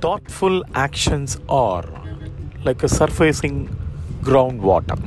thoughtful actions are like a surfacing groundwater.